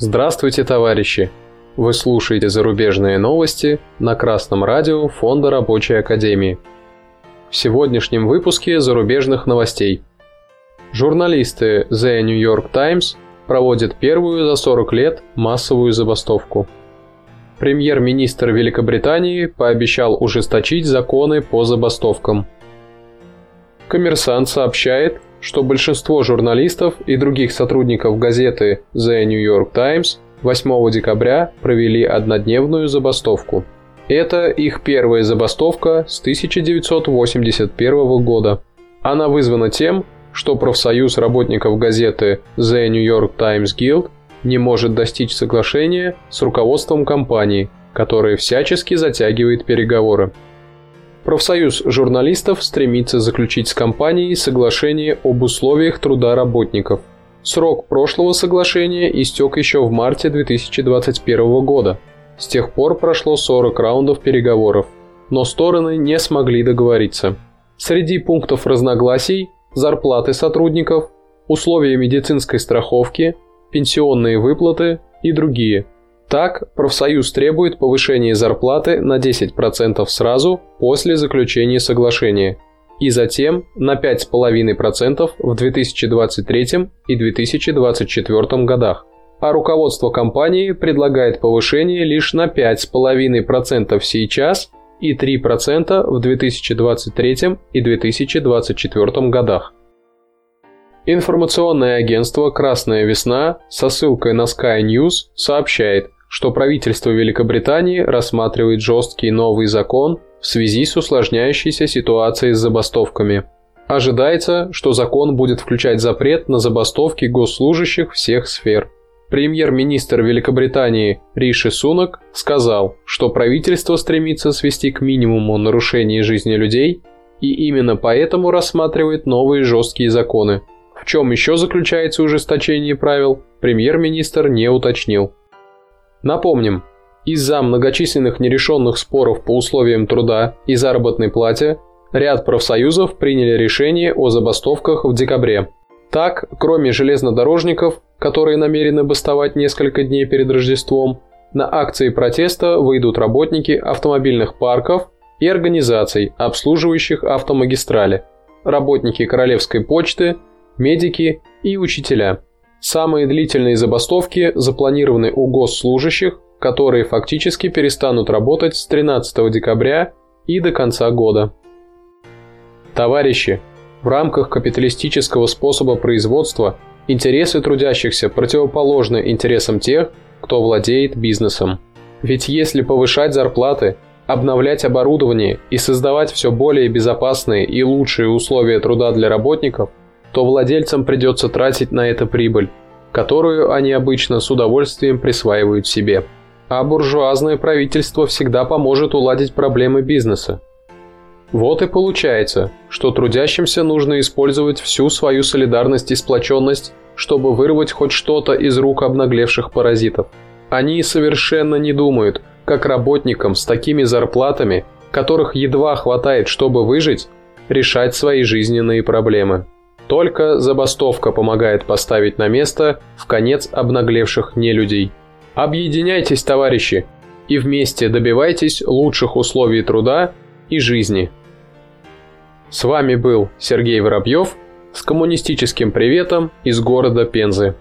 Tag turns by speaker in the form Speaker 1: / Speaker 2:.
Speaker 1: Здравствуйте, товарищи! Вы слушаете зарубежные новости на Красном радио Фонда Рабочей Академии. В сегодняшнем выпуске зарубежных новостей. Журналисты The New York Times проводят первую за 40 лет массовую забастовку. Премьер-министр Великобритании пообещал ужесточить законы по забастовкам. Коммерсант сообщает, что большинство журналистов и других сотрудников газеты The New York Times 8 декабря провели однодневную забастовку. Это их первая забастовка с 1981 года. Она вызвана тем, что профсоюз работников газеты The New York Times Guild не может достичь соглашения с руководством компании, которое всячески затягивает переговоры. Профсоюз журналистов стремится заключить с компанией соглашение об условиях труда работников. Срок прошлого соглашения истек еще в марте 2021 года. С тех пор прошло 40 раундов переговоров, но стороны не смогли договориться. Среди пунктов разногласий – зарплаты сотрудников, условия медицинской страховки, пенсионные выплаты и другие – так, профсоюз требует повышения зарплаты на 10% сразу после заключения соглашения и затем на 5,5% в 2023 и 2024 годах. А руководство компании предлагает повышение лишь на 5,5% сейчас и 3% в 2023 и 2024 годах. Информационное агентство «Красная весна» со ссылкой на Sky News сообщает, что правительство Великобритании рассматривает жесткий новый закон в связи с усложняющейся ситуацией с забастовками. Ожидается, что закон будет включать запрет на забастовки госслужащих всех сфер. Премьер-министр Великобритании Риши Сунак сказал, что правительство стремится свести к минимуму нарушения жизни людей и именно поэтому рассматривает новые жесткие законы. В чем еще заключается ужесточение правил, премьер-министр не уточнил. Напомним, из-за многочисленных нерешенных споров по условиям труда и заработной плате, ряд профсоюзов приняли решение о забастовках в декабре. Так, кроме железнодорожников, которые намерены бастовать несколько дней перед Рождеством, на акции протеста выйдут работники автомобильных парков и организаций, обслуживающих автомагистрали, работники Королевской почты, медики и учителя. Самые длительные забастовки запланированы у госслужащих, которые фактически перестанут работать с 13 декабря и до конца года. Товарищи, в рамках капиталистического способа производства интересы трудящихся противоположны интересам тех, кто владеет бизнесом. Ведь если повышать зарплаты, обновлять оборудование и создавать все более безопасные и лучшие условия труда для работников, то владельцам придется тратить на это прибыль, которую они обычно с удовольствием присваивают себе. А буржуазное правительство всегда поможет уладить проблемы бизнеса. Вот и получается, что трудящимся нужно использовать всю свою солидарность и сплоченность, чтобы вырвать хоть что-то из рук обнаглевших паразитов. Они совершенно не думают, как работникам с такими зарплатами, которых едва хватает, чтобы выжить, решать свои жизненные проблемы. Только забастовка помогает поставить на место в конец обнаглевших нелюдей. Объединяйтесь, товарищи, и вместе добивайтесь лучших условий труда и жизни. С вами был Сергей Воробьев с коммунистическим приветом из города Пензы.